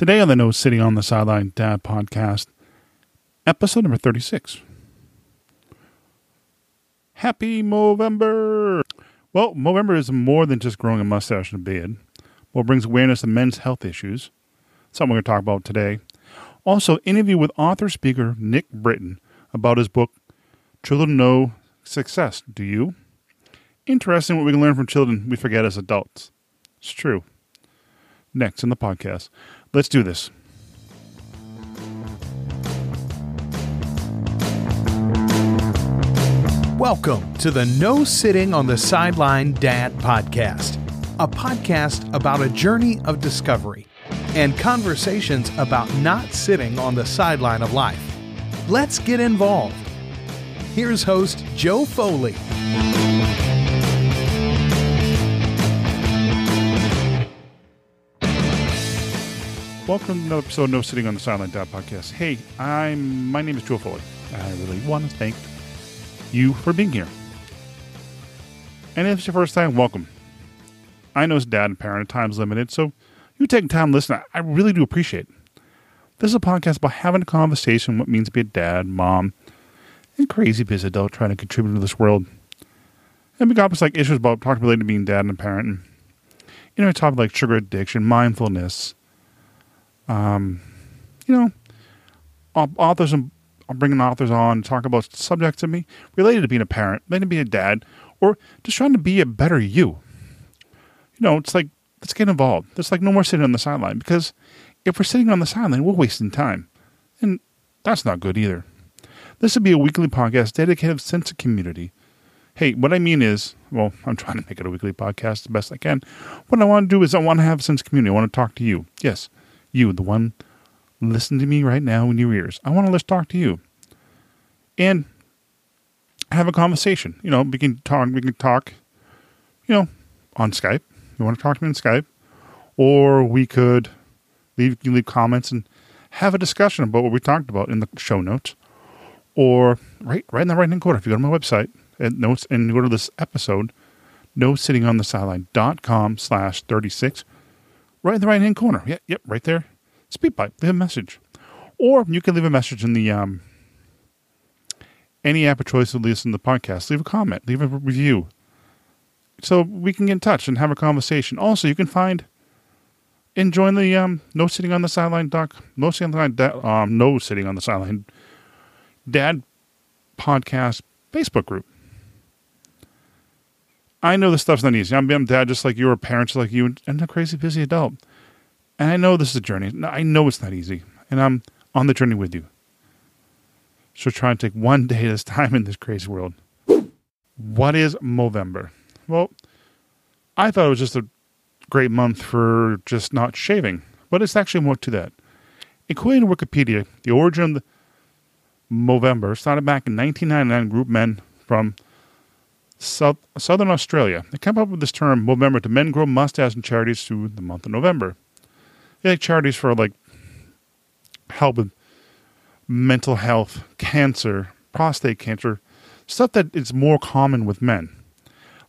Today on the No Sitting on the Sideline Dad podcast, episode number 36. Happy Movember! Well, Movember is more than just growing a mustache and a beard. Well, it brings awareness to men's health issues. Something we're going to talk about today. Also, interview with author speaker Nick Britton about his book, Children Know Success. Do you? Interesting what we can learn from children we forget as adults. It's true. Next in the podcast. Let's do this. Welcome to the No Sitting on the Sideline Dad podcast, a podcast about a journey of discovery and conversations about not sitting on the sideline of life. Let's get involved. Here's host Joe Foley. Welcome to another episode of No Sitting on the Sideline Dad podcast. Hey, I'm my name is Joe Foley. I really want to thank you for being here. And if it's your first time, welcome. I know as dad and parent, time's limited, so you taking time to listen, I really do appreciate it. This is a podcast about having a conversation what it means to be a dad, mom, and crazy busy adult trying to contribute to this world. And we got like issues about talking related to being dad and a parent. And, you know, topics like sugar addiction, mindfulness, um, you know, authors and I'm bringing authors on talk about subjects to me related to being a parent, related to being a dad, or just trying to be a better you. You know, it's like let's get involved. It's like no more sitting on the sideline because if we're sitting on the sideline, we're wasting time, and that's not good either. This would be a weekly podcast dedicated to sense of community. Hey, what I mean is, well, I'm trying to make it a weekly podcast the best I can. What I want to do is I want to have a sense of community. I want to talk to you. Yes, you, the one listen to me right now in your ears. I want to let's talk to you and have a conversation. You know, we can talk. We can talk. You know, on Skype. You want to talk to me on Skype, or we could leave you leave comments and have a discussion about what we talked about in the show notes, or right right in the right hand corner. If you go to my website and notes and go to this episode, no sitting on the sideline.com slash 36 right in the right hand corner. Yep, yep, right there. SpeakPipe, leave a message. Or you can leave a message in the um, any app of choice to listen to the podcast. Leave a comment, leave a review. So we can get in touch and have a conversation. Also, you can find and join the um, No Sitting on the Sideline doc, No Sitting on the, um, No Sitting on the Sideline Dad Podcast Facebook group. I know this stuff's not easy. I'm, I'm dad just like you, or parents like you, and a crazy busy adult. And I know this is a journey. I know it's not easy, and I'm on the journey with you. So try and take one day at a time in this crazy world. What is Movember? Well, I thought it was just a great month for just not shaving, but it's actually more to that. According to Wikipedia, the origin of the Movember started back in 1999. Group men from South, Southern Australia. They came up with this term Movember to men grow mustaches and charities through the month of November. They like charities for like help with mental health, cancer, prostate cancer, stuff that is more common with men.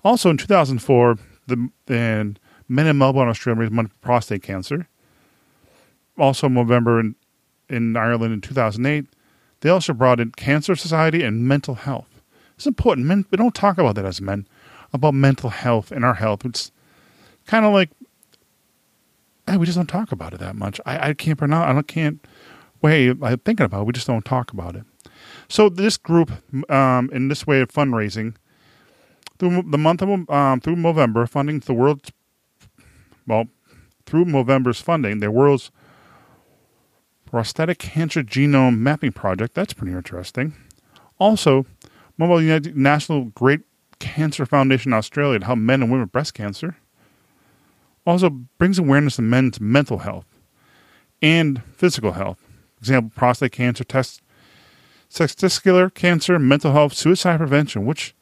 Also in 2004, the and men in Melbourne, Australia raised money for prostate cancer. Also in November in, in Ireland in 2008, they also brought in Cancer Society and mental health. It's important. Men, we don't talk about that as men, about mental health and our health. It's kind of like hey, we just don't talk about it that much. I, I can't pronounce. I don't can't way I'm thinking about. It. We just don't talk about it. So this group, um, in this way of fundraising, through the month of um, through November, funding the world's well, through November's funding, the world's prosthetic cancer genome mapping project. That's pretty interesting. Also, Mobile United National Breast Cancer Foundation Australia to help men and women with breast cancer. Also brings awareness to men's mental health and physical health. Example, prostate cancer, test, testicular cancer, mental health, suicide prevention, which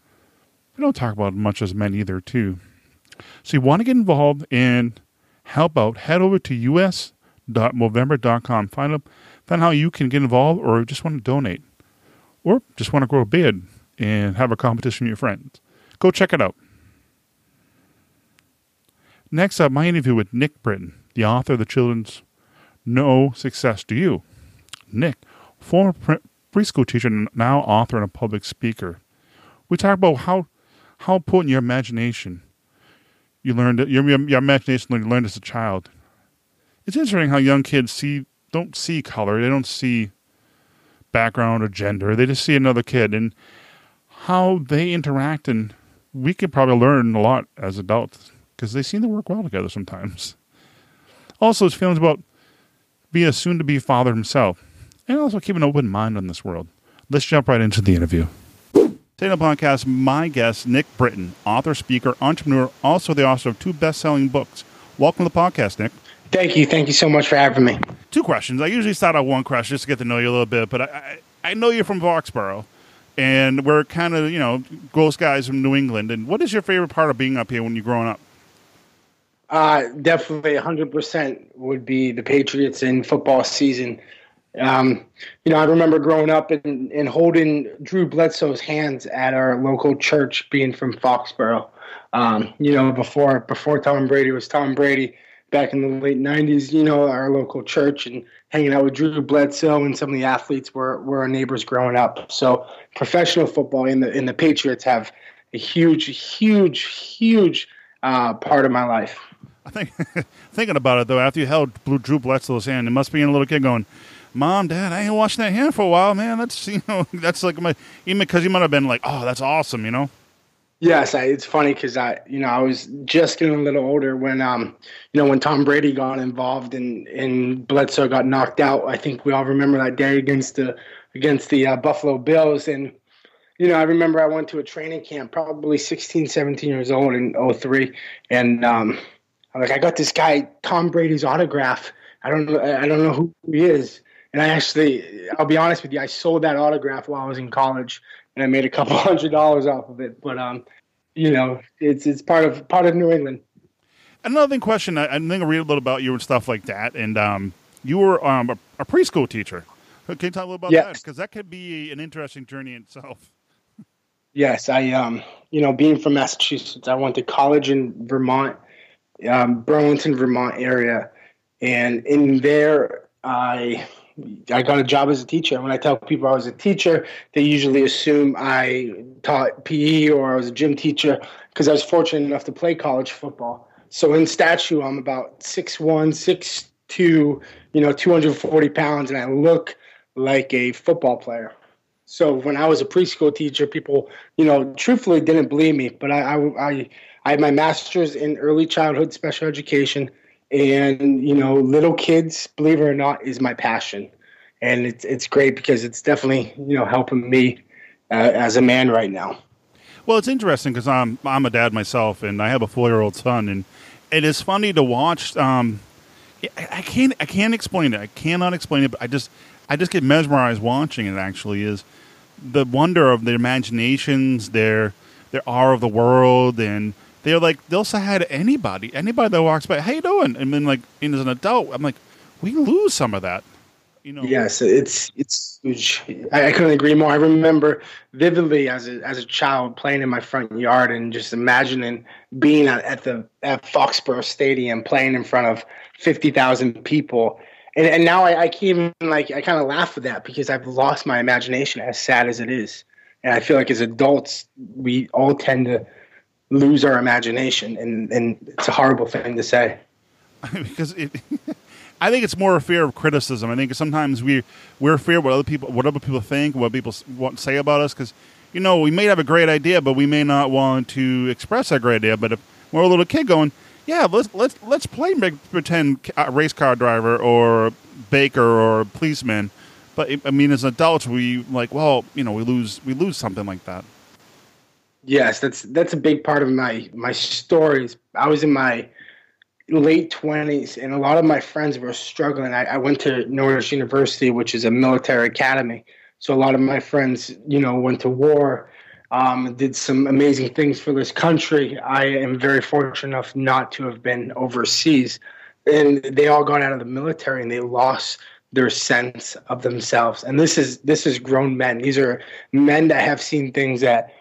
we don't talk about much as men either, too. So you want to get involved and help out, head over to us.movember.com. Find out find how you can get involved or just want to donate. Or just want to grow a beard and have a competition with your friends. Go check it out. Next up, my interview with Nick Britton, the author of the children's no success to you? Nick, former pre- preschool teacher, and now author and a public speaker. We talk about how how important your imagination you learned your, your, your imagination you learned as a child. It's interesting how young kids see don't see color, they don't see background or gender. They just see another kid and how they interact and we could probably learn a lot as adults because they seem to work well together sometimes. Also, his feelings about being a soon to be father himself and also keep an open mind on this world. Let's jump right into the interview. Today on the podcast, my guest, Nick Britton, author, speaker, entrepreneur, also the author of two best selling books. Welcome to the podcast, Nick. Thank you. Thank you so much for having me. Two questions. I usually start out one question just to get to know you a little bit, but I, I, I know you're from Foxborough and we're kind of, you know, gross guys from New England. And what is your favorite part of being up here when you're growing up? Uh, definitely 100% would be the Patriots in football season. Um, you know, I remember growing up and, and holding Drew Bledsoe's hands at our local church, being from Foxborough. Um, you know, before before Tom Brady was Tom Brady back in the late '90s. You know, our local church and hanging out with Drew Bledsoe and some of the athletes were were our neighbors growing up. So professional football in the in the Patriots have a huge, huge, huge uh, part of my life. I think thinking about it though, after you held Drew Bledsoe's hand, it must be in a little kid going Mom, Dad, I ain't washing that hand for a while, man. That's you know, that's like my even because you might have been like, oh, that's awesome, you know. Yes, I, it's funny because I, you know, I was just getting a little older when, um, you know, when Tom Brady got involved and and Bledsoe got knocked out. I think we all remember that day against the against the uh, Buffalo Bills, and you know, I remember I went to a training camp, probably 16, 17 years old in 03, and um, I'm like, I got this guy Tom Brady's autograph. I don't know, I don't know who he is and I actually, I'll be honest with you, I sold that autograph while I was in college, and I made a couple hundred dollars off of it. But um, you know, it's it's part of part of New England. Another thing, question. I, I think I read a little about you and stuff like that, and um, you were um, a, a preschool teacher. Can you talk a little about yes. that? Because that could be an interesting journey in itself. Yes, I um, you know, being from Massachusetts, I went to college in Vermont, um, Burlington, Vermont area, and in there, I I got a job as a teacher. And When I tell people I was a teacher, they usually assume I taught PE or I was a gym teacher because I was fortunate enough to play college football. So in statue, I'm about 6'1, 6'2, you know, 240 pounds, and I look like a football player. So when I was a preschool teacher, people, you know, truthfully didn't believe me. But I, I, I, I had my master's in early childhood special education and you know little kids believe it or not is my passion. And it's it's great because it's definitely you know helping me uh, as a man right now. Well it's interesting because i'm i'm a dad myself and i have a four year old son and it is funny to watch um I can't i can't explain it. I cannot explain it but i just i just get mesmerized watching it actually is the wonder of their imaginations their their awe of the world and they're like they'll say hi to anybody, anybody that walks by. How you doing? And then like, and as an adult, I'm like, we lose some of that. You know. Yes, it's it's huge. I, I couldn't agree more. I remember vividly as a as a child playing in my front yard and just imagining being at, at the at Foxborough Stadium playing in front of fifty thousand people. And, and now I, I can't even like I kind of laugh at that because I've lost my imagination as sad as it is. And I feel like as adults, we all tend to lose our imagination, and and it's a horrible thing to say. because it, I think it's more a fear of criticism. I think sometimes we we're fear what other people what other people think, what people want to say about us. Because you know we may have a great idea, but we may not want to express that great idea. But if we're a little kid going, yeah, let's let's let's play pretend uh, race car driver or baker or policeman. But I mean, as adults, we like well, you know, we lose we lose something like that. Yes, that's that's a big part of my my stories. I was in my late twenties, and a lot of my friends were struggling. I, I went to Norwich University, which is a military academy. So a lot of my friends, you know, went to war, um, did some amazing things for this country. I am very fortunate enough not to have been overseas, and they all got out of the military and they lost their sense of themselves. And this is this is grown men. These are men that have seen things that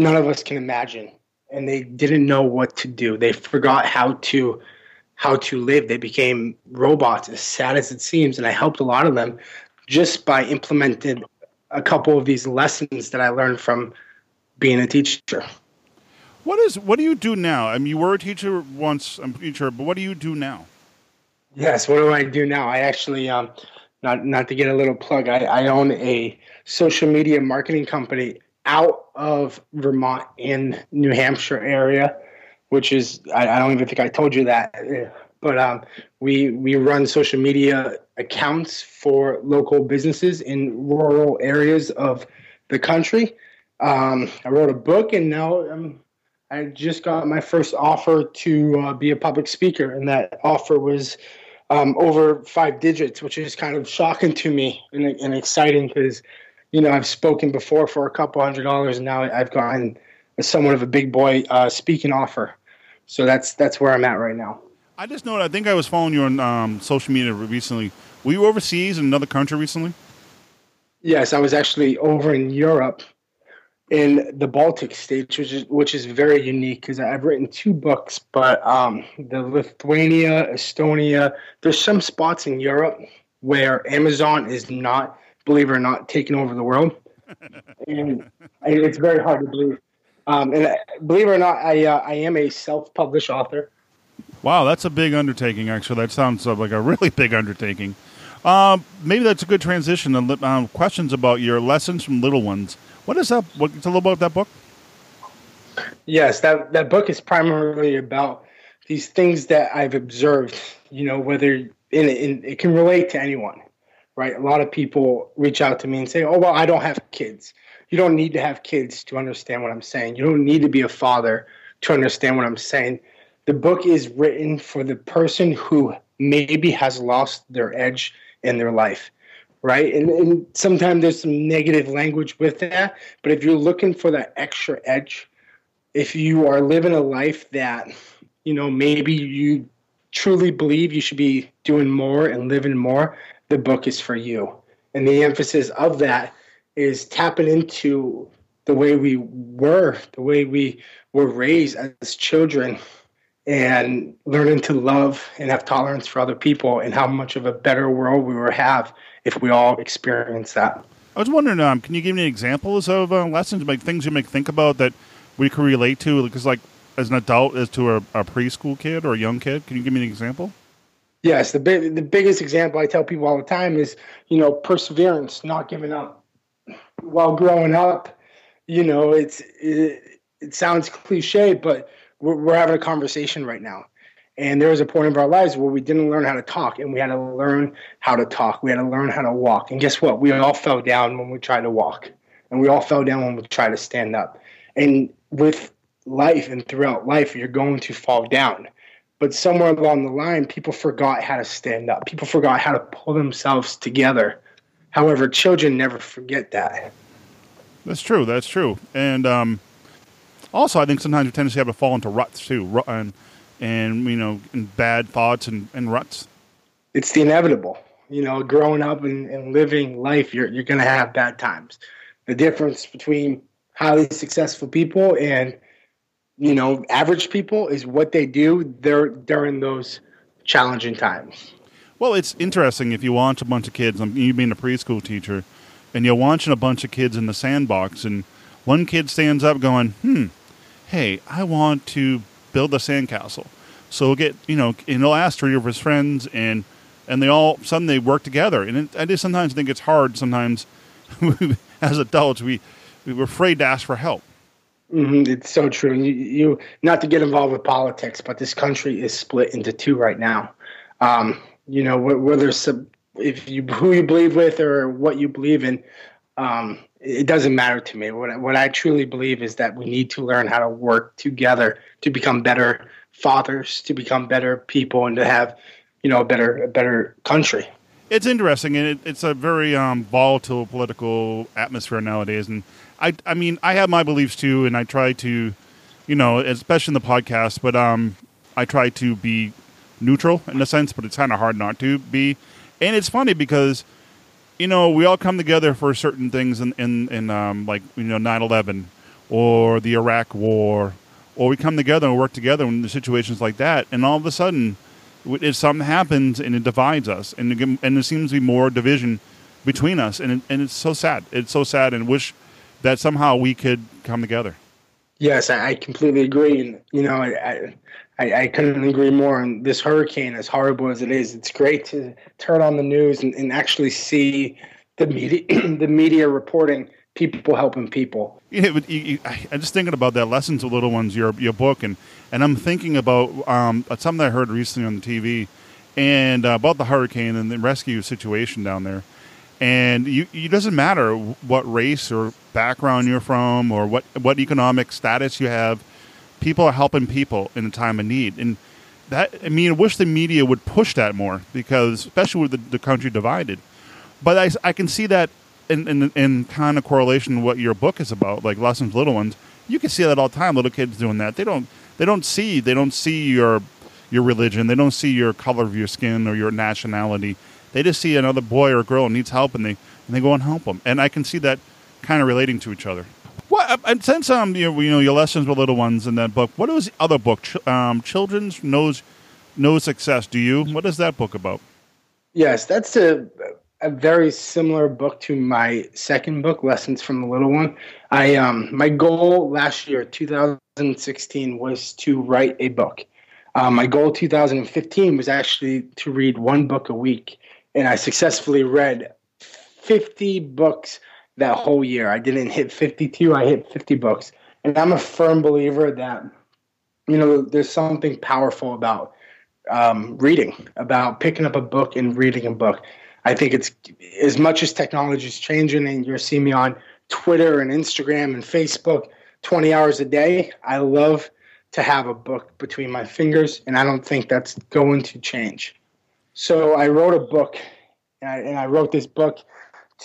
none of us can imagine and they didn't know what to do they forgot how to how to live. They became robots, as sad as it seems, and I helped a lot of them just by implementing a couple of these lessons that I learned from being a teacher. What is what do you do now? I mean, you were a teacher once, I'm teacher, but what do you do now? Yes, what do I do now? I actually, um, not not to get a little plug, I, I own a social media marketing company out of Vermont in New Hampshire area, which is I, I don't even think I told you that, but um, we we run social media accounts for local businesses in rural areas of the country. Um, I wrote a book, and now I'm I just got my first offer to uh, be a public speaker, and that offer was um, over five digits, which is kind of shocking to me and, and exciting because, you know, I've spoken before for a couple hundred dollars, and now I've gotten somewhat of a big boy uh, speaking offer. So that's that's where I'm at right now. I just know. That I think I was following you on um, social media recently. Were you overseas in another country recently? Yes, I was actually over in Europe in the Baltic states, which is which is very unique because I've written two books, but um, the Lithuania, Estonia, there's some spots in Europe where Amazon is not, believe it or not, taking over the world, and it's very hard to believe. Um, and believe it or not, I uh, I am a self-published author. Wow, that's a big undertaking. Actually, that sounds like a really big undertaking. Um, maybe that's a good transition. Um, questions about your lessons from little ones. What is that? What, tell a little about that book. Yes, that that book is primarily about these things that I've observed. You know, whether in, in it can relate to anyone, right? A lot of people reach out to me and say, "Oh, well, I don't have kids." You don't need to have kids to understand what I'm saying. You don't need to be a father to understand what I'm saying. The book is written for the person who maybe has lost their edge in their life right? And, and sometimes there's some negative language with that. But if you're looking for that extra edge, if you are living a life that, you know, maybe you truly believe you should be doing more and living more, the book is for you. And the emphasis of that is tapping into the way we were, the way we were raised as children, and learning to love and have tolerance for other people, and how much of a better world we will have if we all experience that. I was wondering, um, can you give me examples of uh, lessons, like things you may think about that we could relate to? Because, like, as an adult, as to a, a, preschool kid or a young kid, can you give me an example? Yes, the big, the biggest example I tell people all the time is, you know, perseverance, not giving up. While growing up, you know, it's it, it sounds cliche, but we're, we're having a conversation right now. And there was a point of our lives where we didn't learn how to talk, and we had to learn how to talk. We had to learn how to walk. And guess what? We all fell down when we tried to walk, and we all fell down when we tried to stand up. And with life and throughout life, you're going to fall down. But somewhere along the line, people forgot how to stand up. People forgot how to pull themselves together. However, children never forget that. That's true. That's true. And um, also, I think sometimes we tend to have to fall into ruts too. And and you know and bad thoughts and, and ruts it's the inevitable you know growing up and, and living life you're, you're going to have bad times the difference between highly successful people and you know average people is what they do there during those challenging times well it's interesting if you watch a bunch of kids um, you being a preschool teacher and you're watching a bunch of kids in the sandbox and one kid stands up going hmm hey i want to build a sandcastle. So we'll get, you know, and he'll ask three of his friends, and and they all suddenly work together. And it, I just sometimes think it's hard. Sometimes, as adults, we we're afraid to ask for help. Mm-hmm. It's so true. You, you, not to get involved with politics, but this country is split into two right now. Um, you know, whether if you who you believe with or what you believe in, um, it doesn't matter to me. What what I truly believe is that we need to learn how to work together to become better fathers, to become better people, and to have you know a better a better country. It's interesting, and it, it's a very um, volatile political atmosphere nowadays. And I, I mean, I have my beliefs too, and I try to, you know, especially in the podcast, but um, I try to be neutral in a sense, but it's kind of hard not to be. And it's funny because you know, we all come together for certain things in, in, in um, like, you know, 9 11 or the Iraq War, or we come together and work together in the situations like that. And all of a sudden, if something happens and it divides us, and it, and there seems to be more division between us, and it, and it's so sad. It's so sad, and wish that somehow we could come together. Yes, I, I completely agree, and you know, I, I, I couldn't agree more. And this hurricane, as horrible as it is, it's great to turn on the news and, and actually see the media, the media reporting people helping people. Yeah, but you, you, I, I'm just thinking about that lessons of little ones, your your book, and and I'm thinking about um, something I heard recently on the TV, and uh, about the hurricane and the rescue situation down there. And you, it doesn't matter what race or background you're from or what what economic status you have. People are helping people in a time of need, and that I mean, I wish the media would push that more because, especially with the, the country divided. But I, I can see that in, in, in kind of correlation what your book is about, like lessons little ones. You can see that all the time. Little kids doing that. They don't they don't see they don't see your your religion. They don't see your color of your skin or your nationality. They just see another boy or girl needs help, and they and they go and help them. And I can see that kind of relating to each other. What and since um you know, you know your lessons with little ones in that book, what was the other book? Ch- um, Children's knows knows success. Do you? What is that book about? Yes, that's a a very similar book to my second book, Lessons from the Little One. I um my goal last year, 2016, was to write a book. Um, my goal 2015 was actually to read one book a week, and I successfully read 50 books that whole year. I didn't hit 52; I hit 50 books, and I'm a firm believer that you know there's something powerful about um, reading, about picking up a book and reading a book. I think it's as much as technology is changing, and you're seeing me on Twitter and Instagram and Facebook 20 hours a day. I love to have a book between my fingers, and I don't think that's going to change. So I wrote a book, and I, and I wrote this book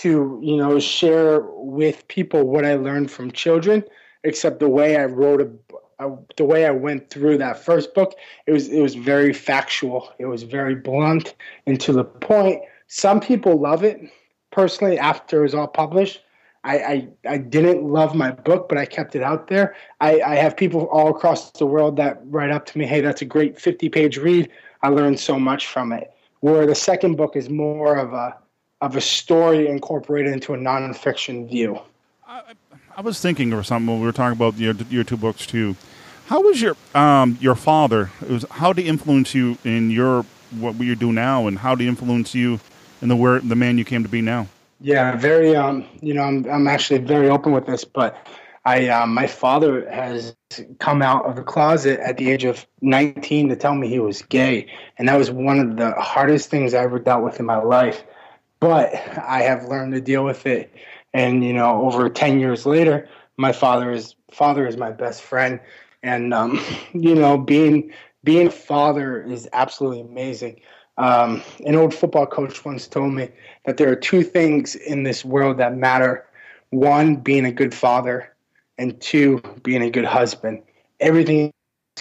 to you know share with people what I learned from children. Except the way I wrote a I, the way I went through that first book, it was it was very factual. It was very blunt and to the point. Some people love it. Personally, after it was all published, I, I, I didn't love my book, but I kept it out there. I, I have people all across the world that write up to me, hey, that's a great 50 page read. I learned so much from it. Where the second book is more of a of a story incorporated into a nonfiction view. I, I was thinking of something when we were talking about your your two books too. How was your um your father? Was, how did he influence you in your what you do now, and how did he influence you in the where the man you came to be now? Yeah, very. Um, you know, I'm I'm actually very open with this, but I um, my father has come out of the closet at the age of 19 to tell me he was gay, and that was one of the hardest things I ever dealt with in my life. But I have learned to deal with it, and you know, over 10 years later, my father is father is my best friend, and um, you know, being being a father is absolutely amazing. Um, an old football coach once told me that there are two things in this world that matter one, being a good father, and two, being a good husband. Everything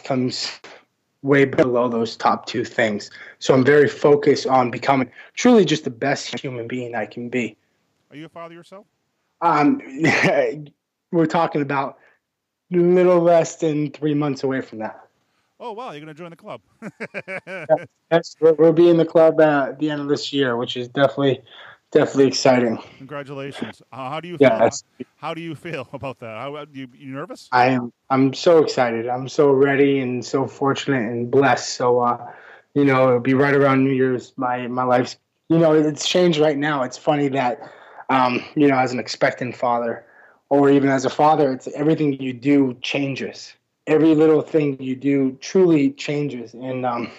comes way below those top two things. So I'm very focused on becoming truly just the best human being I can be. Are you a father yourself? Um, we're talking about a little less than three months away from that. Oh wow, you're gonna join the club. yes, we'll be in the club at the end of this year, which is definitely definitely exciting. Congratulations! Uh, how do you feel? Yes. How do you feel about that? How you, you nervous? I am. I'm so excited. I'm so ready and so fortunate and blessed. So, uh, you know, it'll be right around New Year's. My my life's, you know, it's changed right now. It's funny that, um, you know, as an expectant father, or even as a father, it's everything you do changes every little thing you do truly changes and um,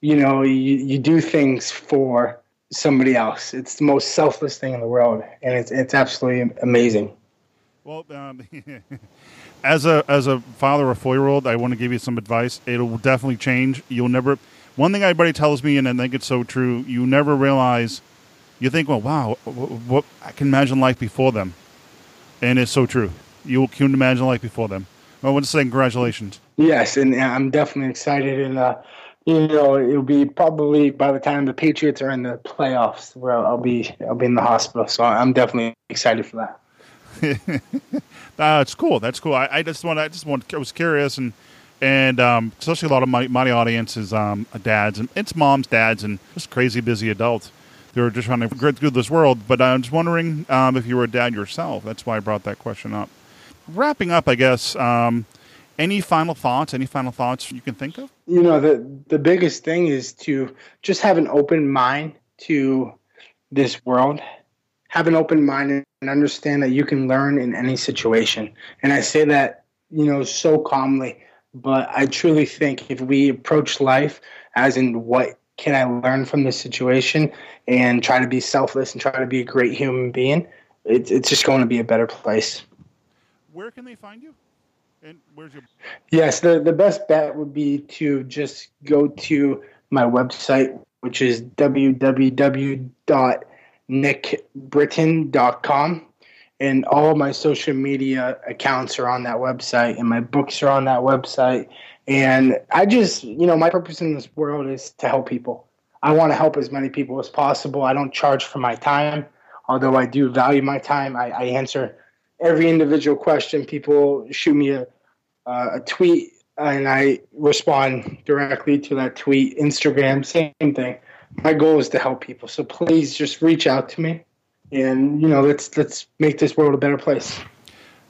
you know you, you do things for somebody else. It's the most selfless thing in the world and it's it's absolutely amazing. Well um, as a as a father of a four-year-old i want to give you some advice. It'll definitely change. You'll never one thing everybody tells me and i think it's so true you never realize you think well wow what, what i can imagine life before them. And it's so true. You can imagine life before them. I want to say congratulations. Yes, and I'm definitely excited. And uh, you know, it'll be probably by the time the Patriots are in the playoffs, where I'll be I'll be in the hospital. So I'm definitely excited for that. That's cool. That's cool. I, I just want I just want I was curious and and um, especially a lot of my, my audience is um, dads and it's moms, dads, and just crazy busy adults. They're just trying to get through this world. But I'm just wondering um, if you were a dad yourself. That's why I brought that question up. Wrapping up, I guess. Um, any final thoughts? Any final thoughts you can think of? You know, the the biggest thing is to just have an open mind to this world. Have an open mind and understand that you can learn in any situation. And I say that, you know, so calmly, but I truly think if we approach life as in what can I learn from this situation and try to be selfless and try to be a great human being, it's it's just going to be a better place. Where can they find you? And where's your Yes, the, the best bet would be to just go to my website, which is www.nickbritton.com. And all my social media accounts are on that website, and my books are on that website. And I just, you know, my purpose in this world is to help people. I want to help as many people as possible. I don't charge for my time, although I do value my time. I, I answer every individual question. People shoot me a, uh, a tweet, and I respond directly to that tweet. Instagram, same thing. My goal is to help people. So please just reach out to me, and you know, let's let's make this world a better place.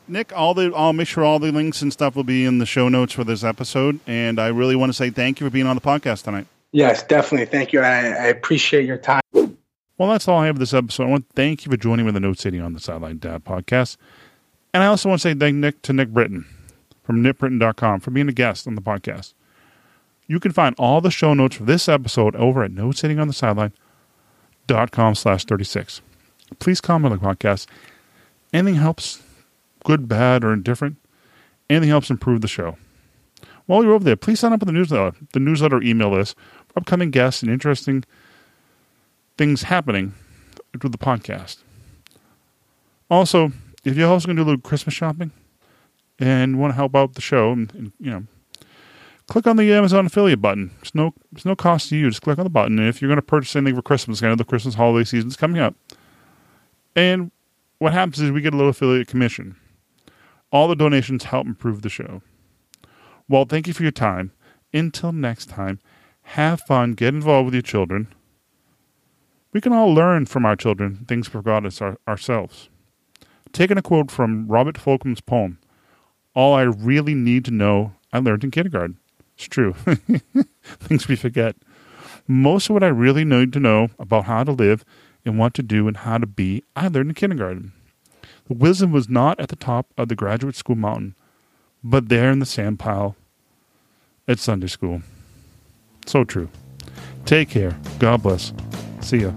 Nick, all the I'll make sure all the links and stuff will be in the show notes for this episode. And I really want to say thank you for being on the podcast tonight. Yes, definitely. Thank you. I, I appreciate your time. Well, that's all I have for this episode. I want to thank you for joining me in the No Sitting on the Sideline Dad podcast. And I also want to say thank Nick to Nick Britton from nickbritton.com for being a guest on the podcast. You can find all the show notes for this episode over at nosittingonthesideline.com slash 36. Please comment on the podcast. Anything helps, good, bad, or indifferent. Anything helps improve the show. While you're over there, please sign up for the newsletter, the newsletter email list for upcoming guests and interesting things happening with the podcast. Also, if you're also going to do a little Christmas shopping and want to help out the show, and, and, you know, click on the Amazon affiliate button. It's no, it's no cost to you. Just click on the button, and if you're going to purchase anything for Christmas, kind of the Christmas holiday season is coming up, and what happens is we get a little affiliate commission. All the donations help improve the show. Well, thank you for your time. Until next time, have fun, get involved with your children. We can all learn from our children things we forgot our, ourselves. Taking a quote from Robert Fulghum's poem, All I Really Need to Know, I Learned in Kindergarten. It's true. things we forget. Most of what I really need to know about how to live and what to do and how to be, I learned in kindergarten. The wisdom was not at the top of the graduate school mountain, but there in the sand pile at Sunday school. So true. Take care. God bless. See ya.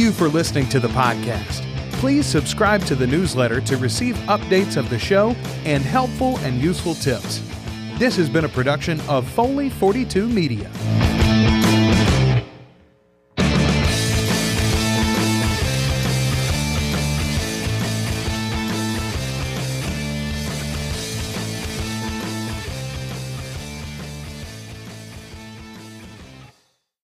You for listening to the podcast. Please subscribe to the newsletter to receive updates of the show and helpful and useful tips. This has been a production of Foley 42 Media.